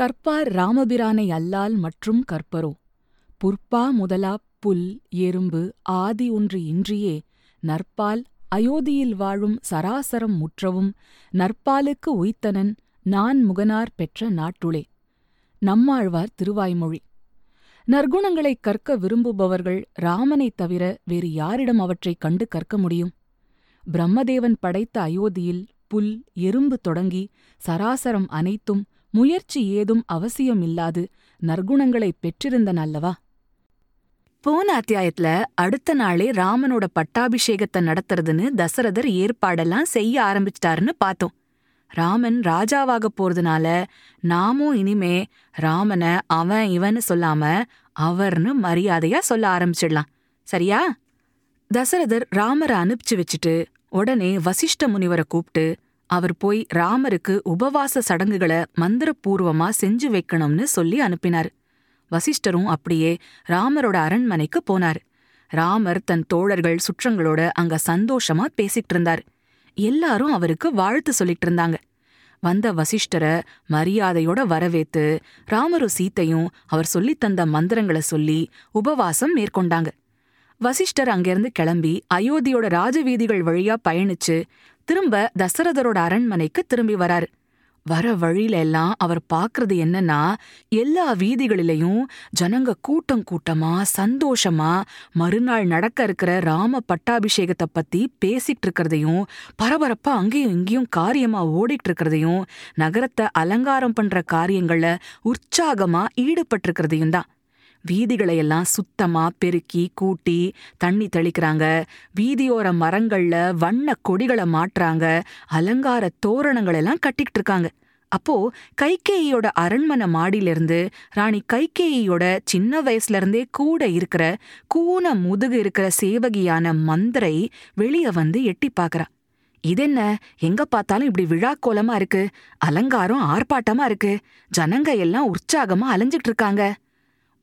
கற்பார் ராமபிரானை அல்லால் மற்றும் கற்பரோ. புற்பா முதலாப் புல் எறும்பு ஆதி ஒன்று இன்றியே நற்பால் அயோத்தியில் வாழும் சராசரம் முற்றவும் நற்பாலுக்கு உய்த்தனன் நான் முகனார் பெற்ற நாட்டுளே. நம்மாழ்வார் திருவாய்மொழி. நற்குணங்களைக் கற்க விரும்புபவர்கள் ராமனைத் தவிர வேறு யாரிடம் அவற்றைக் கண்டு கற்க முடியும்? பிரம்மதேவன் படைத்த அயோத்தியில் புல் எறும்பு தொடங்கி சராசரம் அனைத்தும் முயற்சி ஏதும் அவசியமில்லாது நற்குணங்களைப் பெற்றிருந்தன் அல்லவா போன அத்தியாயத்துல அடுத்த நாளே ராமனோட பட்டாபிஷேகத்தை நடத்துறதுன்னு தசரதர் ஏற்பாடெல்லாம் செய்ய ஆரம்பிச்சிட்டாருன்னு பார்த்தோம். ராமன் ராஜாவாக போறதுனால நாமும் இனிமே ராமன அவன் இவன்னு சொல்லாம அவர்னு மரியாதையா சொல்ல ஆரம்பிச்சிடலாம். சரியா? தசரதர் ராமரை அனுப்பிச்சு வச்சுட்டு உடனே வசிஷ்ட முனிவரை கூப்பிட்டு அவர் போய் ராமருக்கு உபவாச சடங்குகளை மந்திரபூர்வமா செஞ்சு வைக்கணும்னு சொல்லி அனுப்பினார். வசிஷ்டரும் அப்படியே ராமரோட அரண்மனைக்கு போனார். ராமர் தன் தோழர்கள் சுற்றங்களோட அங்க சந்தோஷமா பேசிட்டு இருந்தார். எல்லாரும் அவருக்கு வாழ்த்து சொல்லிட்டு இருந்தாங்க. வந்த வசிஷ்டரை மரியாதையோட வரவேத்து ராமரும் சீத்தையும் அவர் சொல்லித் தந்த மந்திரங்களை சொல்லி உபவாசம் மேற்கொண்டாங்க. வசிஷ்டர் அங்கிருந்து கிளம்பி அயோத்தியோட ராஜவீதிகள் வழியா பயணிச்சு திரும்ப தசரதரோட அரண்மனைக்கு திரும்பி வராரு. வர வழியில எல்லாம் அவர் பாக்குறது என்னன்னா எல்லா வீதிகளிலையும் ஜனங்க கூட்டம் கூட்டமா சந்தோஷமா மறுநாள் நடக்க இருக்கிற ராம பட்டாபிஷேகத்தை பத்தி பேசிட்டு இருக்கிறதையும் பரபரப்பா அங்கேயும் இங்கேயும் காரியமா ஓடிட்டு இருக்கிறதையும் நகரத்தை அலங்காரம் பண்ற காரியங்கள்ல உற்சாகமா ஈடுபட்டிருக்கிறதையும் தான். வீதிகளையெல்லாம் சுத்தமா பெருக்கி கூட்டி தண்ணி தெளிக்கிறாங்க. வீதியோர மரங்கள்ல வண்ண கொடிகளை மாட்டுறாங்க அலங்கார தோரணங்கள் எல்லாம் கட்டிக்கிட்டு இருக்காங்க அப்போ கைகேயியோட அரண்மனை மாடியிலிருந்து ராணி கைகேயியோட சின்ன வயசுல இருந்தே கூட இருக்கிற கூன முதுகு இருக்கிற சேவகியான மந்திரை வெளிய வந்து எட்டி பாக்குறா. இதென்ன? எங்க பார்த்தாலும் இப்படி விழா கோலமா இருக்கு. அலங்காரம் ஆர்ப்பாட்டமா இருக்கு. ஜனங்க எல்லாம் உற்சாகமா அலைஞ்சிட்டு இருக்காங்க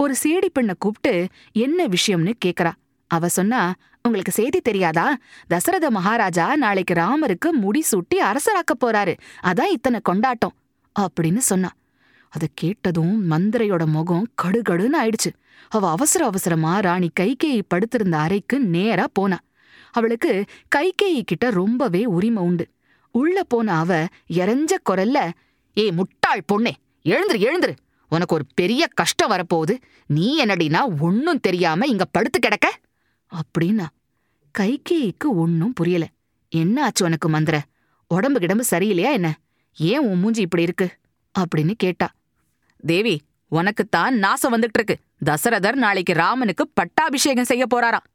ஒரு சேடி பெண்ணை கூப்பிட்டு என்ன விஷயம்னு கேக்குறா. அவ சொன்னா உங்களுக்கு செய்தி தெரியாதா? தசரத மகாராஜா நாளைக்கு ராமருக்கு முடி சூட்டி அரசராக்க போறாரு. அதான் இத்தனை கொண்டாட்டம். அப்படின்னு சொன்னா. அதை கேட்டதும் மந்திரையோட முகம் கடுகடுன்னு ஆயிடுச்சு. அவ அவசர அவசரமா ராணி கைகேயி படுத்திருந்த அறைக்கு நேரா போனா. அவளுக்கு கைகேயி கிட்ட ரொம்பவே உரிமை உண்டு. உள்ள போன அவ எரஞ்ச குரல்ல ஏ முட்டாள் பொண்ணே எழுந்துரு எழுந்துரு. உனக்கு ஒரு பெரிய கஷ்டம் வரப்போகுது. நீ என்னடினா ஒன்னும் தெரியாம இங்க படுத்து கிடக்க? அப்படின்னா கைகேயிக்கு ஒன்னும் புரியல. என்ன ஆச்சு உனக்கு மந்திர? உடம்பு கிடம்பு சரியில்லையா என்ன? ஏன் உன் மூஞ்சி இப்படி இருக்கு? அப்படின்னு கேட்டா தேவி உனக்குத்தான் நாசம் வந்துட்டு இருக்கு தசரதர் நாளைக்கு ராமனுக்கு பட்டாபிஷேகம் செய்ய போறாராம்.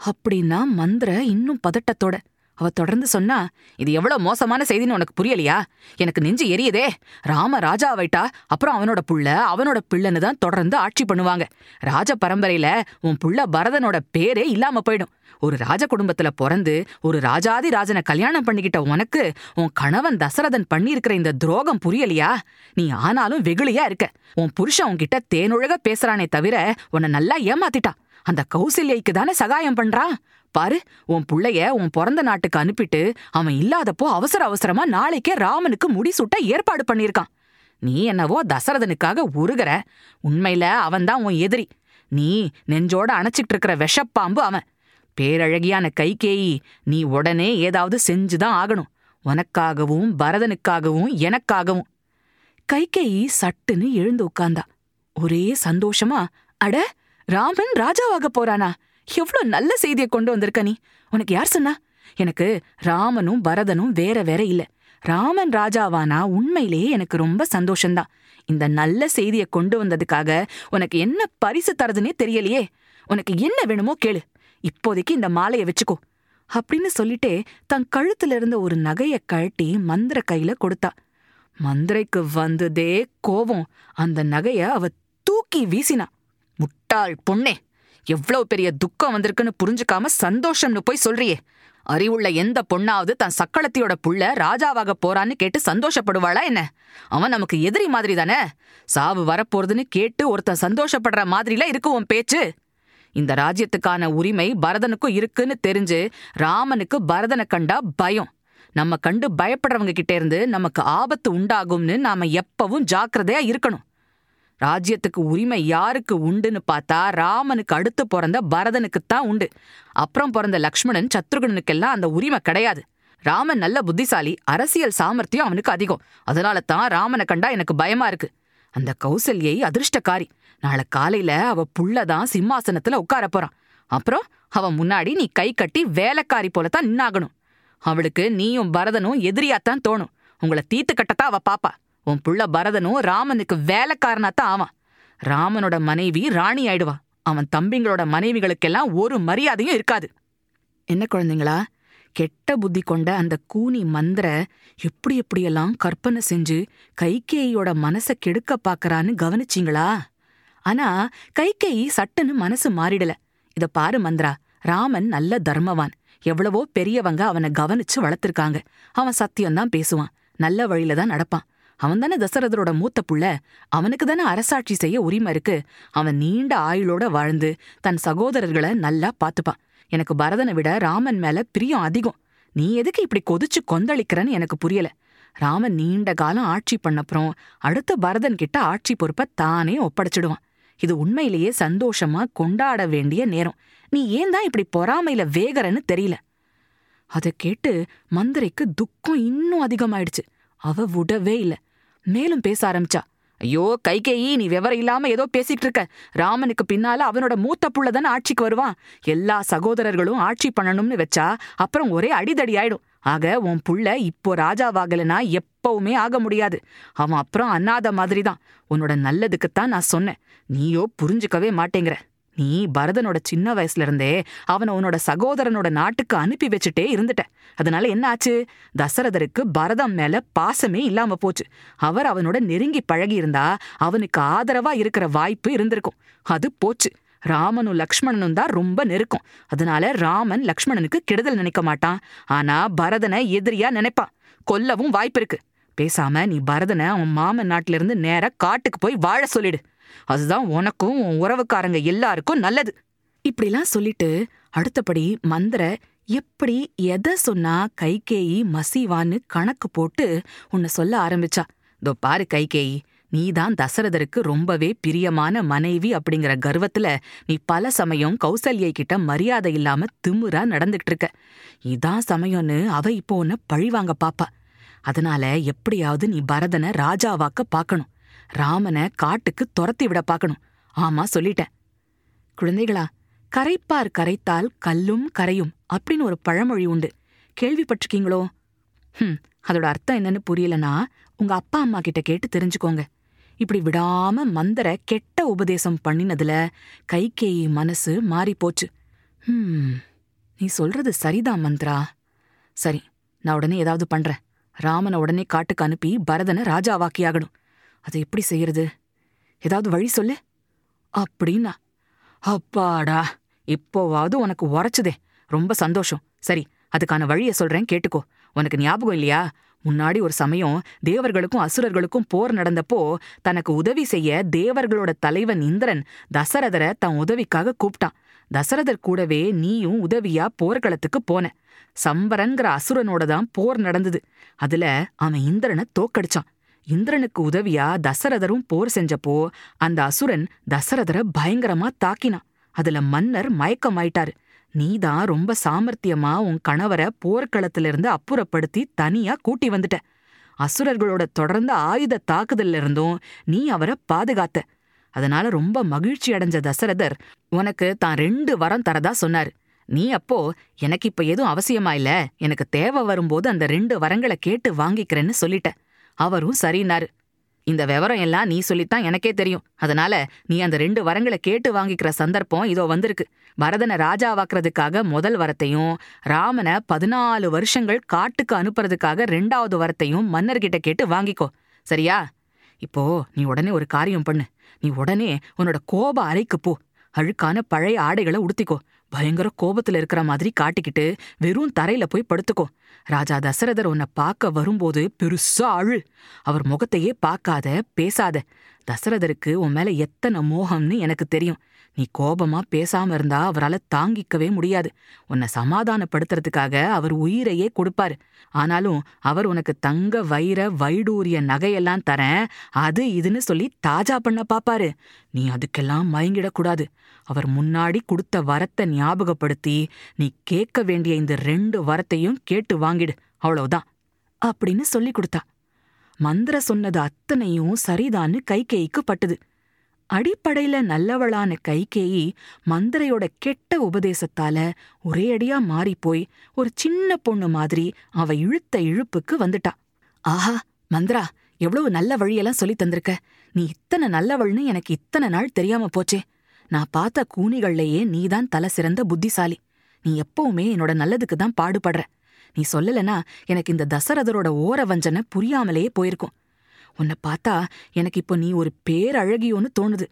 அப்படின்னா மந்திர இன்னும் பதட்டத்தோட அவ தொடர்ந்து சொன்னா இது எவ்வளவு மோசமான செய்தின்னு உனக்கு புரியலையா? எனக்கு நெஞ்சு எரியுதே. ராம ராஜாவைட்டா அப்புறம் அவனோட புள்ள அவனோட பிள்ளைன்னு தான் தொடர்ந்து ஆட்சி பண்ணுவாங்க. ராஜ பரம்பரையில உன் புள்ள பரதனோட பேரே இல்லாம போயிடும். ஒரு ராஜ குடும்பத்துல பிறந்து ஒரு ராஜாதி ராஜனை கல்யாணம் பண்ணிக்கிட்ட உனக்கு உன் கணவன் தசரதன் பண்ணியிருக்கிற இந்த துரோகம் புரியலையா? நீ ஆனாலும் வெகுளியா இருக்க. உன் புருஷன் உன்கிட்ட தேனொழுக பேசுறானே தவிர உன்னை நல்லா ஏமாத்திட்டான் அந்த கௌசல்யைக்கு தானே சகாயம் பண்றான்? பாரு உன் புள்ளைய உன் பிறந்த நாட்டுக்கு அனுப்பிட்டு அவன் இல்லாதப்போ அவசர அவசரமா நாளைக்கே ராமனுக்கு முடிசூட்ட ஏற்பாடு பண்ணிருக்கான் நீ என்னவோ தசரதனுக்காக உருகிற. உண்மையில அவன்தான் உன் எதிரி. நீ நெஞ்சோட அணைச்சிட்டு இருக்கிற விஷப்பாம்பு அவன். பேரழகியான கைகேயி நீ உடனே ஏதாவது செஞ்சுதான் ஆகணும். உனக்காகவும் பரதனுக்காகவும் எனக்காகவும். கைகேயி சட்டுன்னு எழுந்து உட்கார்ந்தா ஒரே சந்தோஷமா அட ராமன் ராஜாவாக போறானா? எவ்வளோ நல்ல செய்தியை கொண்டு வந்திருக்க நீ? உனக்கு யார் சொன்னா? எனக்கு ராமனும் பரதனும் வேற வேற இல்ல. ராமன் ராஜாவானா உண்மையிலேயே எனக்கு ரொம்ப சந்தோஷம்தான். இந்த நல்ல செய்தியை கொண்டு வந்ததுக்காக உனக்கு என்ன பரிசு தரதுன்னே தெரியலையே. உனக்கு என்ன வேணுமோ கேளு. இப்போதைக்கு இந்த மாலையை வச்சுக்கோ. அப்படின்னு சொல்லிட்டே தன் கழுத்துல இருந்த ஒரு நகைய கழட்டி மந்திர கையில கொடுத்தா. மந்திரைக்கு வந்ததே கோவம் அந்த நகைய அவ தூக்கி வீசினா. முட்டாள் பொண்ணே. எவ்வளவு பெரிய துக்கம் வந்திருக்குன்னு புரிஞ்சுக்காம சந்தோஷம்னு போய் சொல்றியே. அறிவுள்ள எந்த பொண்ணாவது தன் சக்களத்தியோட புள்ள ராஜாவாக போறான்னு கேட்டு சந்தோஷப்படுவாளா என்ன? அவன் நமக்கு எதிரி மாதிரி தானே? சாவு வரப்போறதுன்னு கேட்டு ஒருத்தன் சந்தோஷப்படுற மாதிரில இருக்கு உன் பேச்சு. இந்த ராஜ்யத்துக்கான உரிமை பரதனுக்கும் இருக்குன்னு தெரிஞ்சு ராமனுக்கு பரதனை கண்டா பயம். நம்ம கண்டு பயப்படுறவங்க கிட்ட இருந்து நமக்கு ஆபத்து உண்டாகும்னு நாம எப்பவும் ஜாக்கிரதையா இருக்கணும். ராஜ்யத்துக்கு உரிமை யாருக்கு உண்டுன்னு பார்த்தா ராமனுக்கு அடுத்து பிறந்த பரதனுக்குத்தான் உண்டு. அப்புறம் பிறந்த லக்ஷ்மணன் சத்ருகனுக்கெல்லாம் அந்த உரிமை கிடையாது. ராமன் நல்ல புத்திசாலி அரசியல் சாமர்த்தியம் அவனுக்கு அதிகம். அதனால தான் ராமனை கண்டா எனக்கு பயமா இருக்கு. அந்த கௌசல்யை அதிர்ஷ்டக்காரி. நாளை காலையில அவ புள்ளதான் சிம்மாசனத்துல உட்கார போறான் அப்புறம் அவன் முன்னாடி நீ கை கட்டி வேலைக்காரி போலத்தான் நின்னாகணும். அவளுக்கு நீயும் பரதனும் எதிரியாத்தான் தோணும். உங்களை தீத்து கட்டத்தான் அவ பாப்பா. உன் புள்ள பரதனும் ராமனுக்கு வேலைக்காரனாத்தான் ஆவான். ராமனோட மனைவி ராணி ஆயிடுவா. அவன் தம்பிங்களோட மனைவிகளுக்கெல்லாம் ஒரு மரியாதையும் இருக்காது. என்ன குழந்தைங்களா? கெட்ட புத்தி கொண்ட அந்த கூனி மந்திர எப்படி எப்படியெல்லாம் கற்பனை செஞ்சு கைகேயோட மனச கெடுக்க பாக்கறான்னு கவனிச்சீங்களா? ஆனா கைகேயி சட்டுன்னு மனசு மாறிடல. இத பாரு மந்திரா ராமன் நல்ல தர்மவான். எவ்வளவோ பெரியவங்க அவனை கவனிச்சு வளர்த்திருக்காங்க. அவன் சத்தியம்தான் பேசுவான். நல்ல வழியில தான் நடப்பான். அவன் தானே தசரதரோட மூத்த புள்ள. அவனுக்கு தானே அரசாட்சி செய்ய உரிமை இருக்கு. அவன் நீண்ட ஆயுளோட வாழ்ந்து தன் சகோதரர்களை நல்லா பாத்துப்பான் எனக்கு பரதனை விட ராமன் மேல பிரியம் அதிகம். நீ எதுக்கு இப்படி கொதிச்சு கொந்தளிக்கிறன்னு எனக்கு புரியல. ராமன் நீண்ட காலம் ஆட்சி பண்ணப்புறம் அடுத்த பரதன் கிட்ட ஆட்சி பொறுப்பை தானே ஒப்படைச்சிடுவான். இது உண்மையிலேயே சந்தோஷமா கொண்டாட வேண்டிய நேரம். நீ ஏன் தான் இப்படி பொறாமையில வேகறன்னு தெரியல. அதை கேட்டு மந்திரைக்கு துக்கம் இன்னும் அதிகமாயிடுச்சு. அவ விடவே இல்ல. மேலும் பேச ஆரம்பிச்சா. ஐயோ கைகேயி நீ விவரம் இல்லாம ஏதோ பேசிட்டு இருக்க. ராமனுக்கு பின்னால அவனோட மூத்த புள்ள தானே ஆட்சிக்கு வருவான். எல்லா சகோதரர்களும் ஆட்சி பண்ணணும்னு வச்சா அப்புறம் ஒரே அடிதடி ஆயிடும். ஆக உன் புள்ள இப்போ ராஜாவாகலனா எப்பவுமே ஆக முடியாது. அவன் அப்புறம் அண்ணாத மாதிரி தான் உன்னோட நல்லதுக்குத்தான் நான் சொன்னேன். நீயோ புரிஞ்சுக்கவே மாட்டேங்கிற. நீ பரதனோட சின்ன வயசுல இருந்தே அவனை உன்னோட சகோதரனோட நாட்டுக்கு அனுப்பி வச்சுட்டே இருந்துட்ட. அதனால என்ன ஆச்சு? தசரதருக்கு பரதம் மேல பாசமே இல்லாம போச்சு. அவர் அவனோட நெருங்கி பழகி இருந்தா அவனுக்கு ஆதரவா இருக்கிற வாய்ப்பு இருந்திருக்கும். அது போச்சு. ராமனும் லக்ஷ்மணனும் தான் ரொம்ப நெருக்கம். அதனால ராமன் லக்ஷ்மணனுக்கு கெடுதல் நினைக்க மாட்டான். ஆனா பரதனை எதிரியா நினைப்பான். கொல்லவும் வாய்ப்பு இருக்கு. பேசாம நீ பரதனை அவன் மாமன் நாட்டிலிருந்து இருந்து காட்டுக்கு போய் வாழ சொல்லிடு. அதுதான் உனக்கும் உன் உறவுக்காரங்க எல்லாருக்கும் நல்லது. இப்படிலாம் சொல்லிட்டு அடுத்தபடி மந்திர எப்படி எதை சொன்னா கைகேயி மசிவான்னு கணக்கு போட்டு உன்னை சொல்ல ஆரம்பிச்சா. இதோ பாரு கைகேயி நீதான் தசரதருக்கு ரொம்பவே பிரியமான மனைவி அப்படிங்கிற கர்வத்துல நீ பல சமயம் கௌசல்யை கிட்ட மரியாதை இல்லாம திமுறா நடந்துகிட்டு இருக்க. இதான் சமயம்னு அவ இப்போ உன்னை பழிவாங்க பாப்பா. அதனால எப்படியாவது நீ பரதனை ராஜாவாக்க பாக்கணும். ராமனை காட்டுக்கு துரத்தி விட பார்க்கணும். ஆமா சொல்லிட்டேன். குழந்தைகளா கரைப்பார் கரைத்தால் கல்லும் கரையும் அப்படின்னு ஒரு பழமொழி உண்டு. கேள்விப்பட்டிருக்கீங்களோ? ஹம் அதோட அர்த்தம் என்னன்னு புரியலனா உங்க அப்பா அம்மா கிட்ட கேட்டு தெரிஞ்சுக்கோங்க. இப்படி விடாம மந்தர கெட்ட உபதேசம் பண்ணினதுல கைகேயி மனசு மாறி போச்சு. ஹம் நீ சொல்றது சரிதான் மந்த்ரா. சரி நான் உடனே ஏதாவது பண்றேன். ராமனை உடனே காட்டுக்கு அனுப்பி பரதனை ராஜாவாக்கியாகணும். அதை எப்படி செய்யறது? ஏதாவது வழி சொல்லு. அப்படின்னா அப்பாடா இப்போவாவது உனக்கு உரைச்சதே. ரொம்ப சந்தோஷம். சரி அதுக்கான வழிய சொல்றேன் கேட்டுக்கோ. உனக்கு ஞாபகம் இல்லையா? முன்னாடி ஒரு சமயம் தேவர்களுக்கும் அசுரர்களுக்கும் போர் நடந்தப்போ தனக்கு உதவி செய்ய தேவர்களோட தலைவன் இந்திரன் தசரதரை தன் உதவிக்காக கூப்பிட்டான். தசரதர் கூடவே நீயும் உதவியா போர்க்களத்துக்கு போன. சம்பரன்கிற அசுரனோட தான் போர் நடந்தது. அதுல அவன் இந்திரனை தோக்கடிச்சான். இந்திரனுக்கு உதவியா தசரதரும் போர் செஞ்சப்போ அந்த அசுரன் தசரதரை பயங்கரமா தாக்கினான். அதுல மன்னர் மயக்கமாயிட்டாரு. நீதான் ரொம்ப சாமர்த்தியமா உன் கணவரை போர்க்களத்திலிருந்து அப்புறப்படுத்தி தனியா கூட்டி வந்துட்ட. அசுரர்களோட தொடர்ந்த ஆயுத தாக்குதல்ல இருந்தும் நீ அவரை பாதுகாத்த. அதனால ரொம்ப மகிழ்ச்சி அடைஞ்ச தசரதர் உனக்கு தான் ரெண்டு வரம் தரதா சொன்னாரு. நீ அப்போ எனக்கு இப்ப எதுவும் அவசியமா இல்ல? எனக்கு தேவை வரும்போது அந்த ரெண்டு வரங்களை கேட்டு வாங்கிக்கிறேன்னு சொல்லிட்ட. அவரும் சரின்னாரு. இந்த விவரம் எல்லாம் நீ சொல்லித்தான் எனக்கே தெரியும். அதனால நீ அந்த ரெண்டு வரங்களை கேட்டு வாங்கிக்கிற சந்தர்ப்பம் இதோ வந்திருக்கு. பரதனை ராஜாவாக்குறதுக்காக முதல் வரத்தையும் ராமனை பதினாலு வருஷங்கள் காட்டுக்கு அனுப்புறதுக்காக ரெண்டாவது வரத்தையும் மன்னர்கிட்ட கேட்டு வாங்கிக்கோ. சரியா? இப்போ நீ உடனே ஒரு காரியம் பண்ணு. நீ உடனே உன்னோட கோப அறைக்கு போ. அழுக்கான பழைய ஆடைகளை உடுத்திக்கோ. பயங்கர கோபத்துல இருக்கிற மாதிரி காட்டிக்கிட்டு வெறும் தரையில போய் படுத்துக்கோ. ராஜா தசரதர் உன்னை பார்க்க வரும்போது பெருசா அழு. அவர் முகத்தையே பார்க்காத பேசாத. தசரதருக்கு உன் மேல எத்தனை மோகம்னு எனக்கு தெரியும். நீ கோபமா பேசாம இருந்தா அவரால தாங்கிக்கவே முடியாது. உன்னை சமாதானப்படுத்துறதுக்காக அவர் உயிரையே கொடுப்பாரு. ஆனாலும் அவர் உனக்கு தங்க வைர வைடூரிய நகையெல்லாம் தரேன். அது இதுன்னு சொல்லி தாஜா பண்ண பாப்பாரு. நீ அதுக்கெல்லாம் மயங்கிடக்கூடாது. அவர் முன்னாடி கொடுத்த வரத்தை ஞாபகப்படுத்தி நீ கேட்க வேண்டிய இந்த ரெண்டு வரத்தையும் கேட்டு வாங்கிடு அவ்வளவுதான் அப்படின்னு சொல்லி கொடுத்தா. மந்திர சொன்னது அத்தனையும் சரிதான்னு கைகேயிக்கு பட்டுது. அடிப்படையில நல்லவளான கைகேயி மந்திரையோட கெட்ட உபதேசத்தால ஒரே அடியா மாறிப்போய் ஒரு சின்ன பொண்ணு மாதிரி அவ இழுத்த இழுப்புக்கு வந்துட்டா. ஆஹா மந்திரா எவ்வளவு நல்ல வழியெல்லாம் சொல்லி தந்திருக்க. நீ இத்தனை நல்லவள்னு எனக்கு இத்தனை நாள் தெரியாம போச்சே. நான் பார்த்த கூனிகள்லயே நீதான் தலை சிறந்த புத்திசாலி. நீ எப்பவுமே என்னோட நல்லதுக்கு தான் பாடுபடுற. நீ சொல்லலனா எனக்கு இந்த தசரதரோட ஓர வஞ்சனை புரியாமலேயே போயிருக்கும். உன்னை பார்த்தா எனக்கு இப்போ நீ ஒரு பேரழகியோன்னு தோணுது.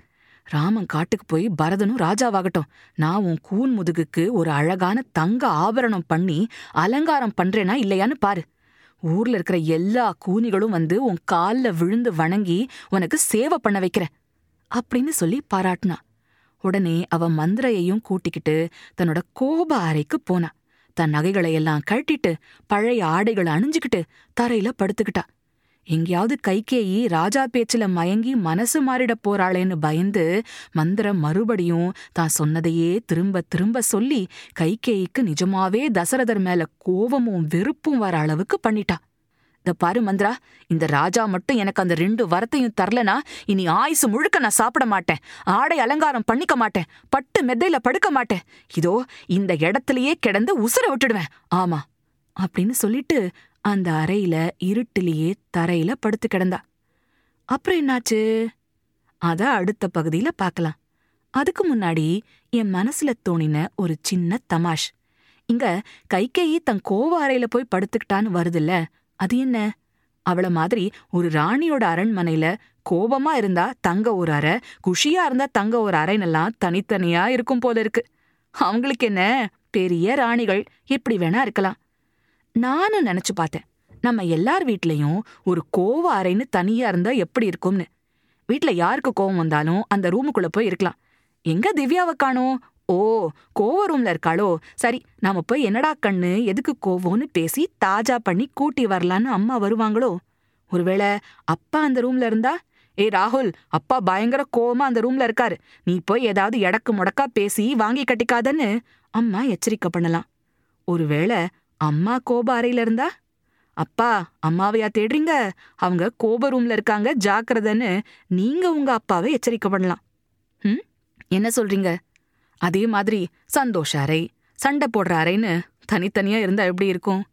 ராமன் காட்டுக்கு போய் பரதனும் ராஜாவாகட்டும். நான் உன் கூன் முதுகுக்கு ஒரு அழகான தங்க ஆபரணம் பண்ணி அலங்காரம் பண்றேனா இல்லையான்னு பாரு. ஊர்ல இருக்கிற எல்லா கூனிகளும் வந்து உன் கால்ல விழுந்து வணங்கி உனக்கு சேவை பண்ண வைக்கிறேன். அப்படின்னு சொல்லி பாராட்டினா. உடனே அவ மந்திரையையும் கூட்டிக்கிட்டு தன்னோட கோப அறைக்கு போனா. தன் நகைகளை எல்லாம் கழட்டிட்டு பழைய ஆடைகளை அணிஞ்சுக்கிட்டு தரையில படுத்துக்கிட்டா. எங்கேயாவது கைகேயி ராஜா பேச்சுல மயங்கி மனசு மாறிட போறாளேன்னு பயந்து மந்திர மறுபடியும் தான் சொன்னதையே திரும்ப திரும்ப சொல்லி கைகேயிக்கு நிஜமாவே தசரதர் மேல கோபமும் வெறுப்பும் வர அளவுக்கு பண்ணிட்டா. இந்த பாரு மந்திரா இந்த ராஜா மட்டும் எனக்கு அந்த ரெண்டு வரத்தையும் தரலனா இனி ஆயுசு முழுக்க நான் சாப்பிட மாட்டேன். ஆடை அலங்காரம் பண்ணிக்க மாட்டேன். பட்டு மெத்தையில படுக்க மாட்டேன். இதோ இந்த இடத்துலயே கிடந்து உசுர விட்டுடுவேன். ஆமா அப்படின்னு சொல்லிட்டு அந்த அறையில இருட்டிலேயே தரையில படுத்து கிடந்தா. அப்புறம் என்னாச்சு? அத அடுத்த பகுதியில பார்க்கலாம் அதுக்கு முன்னாடி என் மனசுல தோணின ஒரு சின்ன தமாஷ். இங்க கைகேயி தன் கோவ அறையில போய் படுத்துக்கிட்டான்னு வருதுல்ல? அது என்ன? அவள மாதிரி ஒரு ராணியோட அரண்மனையில கோபமா இருந்தா தங்க ஒரு அறை குஷியா இருந்தா தங்க ஒரு அறைன்னெல்லாம் தனித்தனியா இருக்கும் போல இருக்கு. அவங்களுக்கு என்ன? பெரிய ராணிகள். எப்படி வேணா இருக்கலாம். நானும் நினைச்சு பார்த்தேன். நம்ம எல்லார் வீட்லயும் ஒரு கோவ அறைன்னு தனியா இருந்தா எப்படி இருக்கும்னு. வீட்ல யாருக்கு கோவம் வந்தாலும் அந்த ரூமுக்குள்ள போய் இருக்கலாம். எங்க திவ்யாவை காணும்? ஓ கோவ ரூம்ல இருக்காளோ? சரி நாம போய் என்னடா கண்ணு எதுக்கு கோவோன்னு பேசி தாஜா பண்ணி கூட்டி வரலான்னு அம்மா வருவாங்களோ? ஒருவேளை அப்பா அந்த ரூம்ல இருந்தா? ஏய் ராகுல் அப்பா பயங்கர கோவமா அந்த ரூம்ல இருக்காரு. நீ போய் ஏதாவது எடக்கு முடக்கா பேசி வாங்கி கட்டிக்காதன்னு அம்மா எச்சரிக்கை பண்ணலாம். ஒருவேளை அம்மா கோப அறையில இருந்தா? அப்பா அம்மாவையா தேடுறீங்க? அவங்க கோப ரூம்ல இருக்காங்க ஜாக்கிரதன்னு நீங்க உங்க அப்பாவை எச்சரிக்கை பண்ணலாம். ம்? என்ன சொல்றீங்க? அதே மாதிரி சந்தோஷ அறை சண்டை போடுற அறைன்னு தனித்தனியா இருந்தா எப்படி இருக்கும்?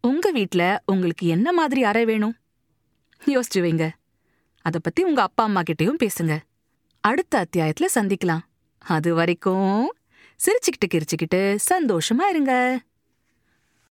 உங்க வீட்ல உங்களுக்கு என்ன மாதிரி அறை வேணும்? யோசிச்சு வைங்க. அத பத்தி உங்க அப்பா அம்மா கிட்டயும் பேசுங்க. அடுத்த அத்தியாயத்துல சந்திக்கலாம். அது வரைக்கும் சிரிச்சுக்கிட்டு கிரிச்சுக்கிட்டு சந்தோஷமா இருங்க.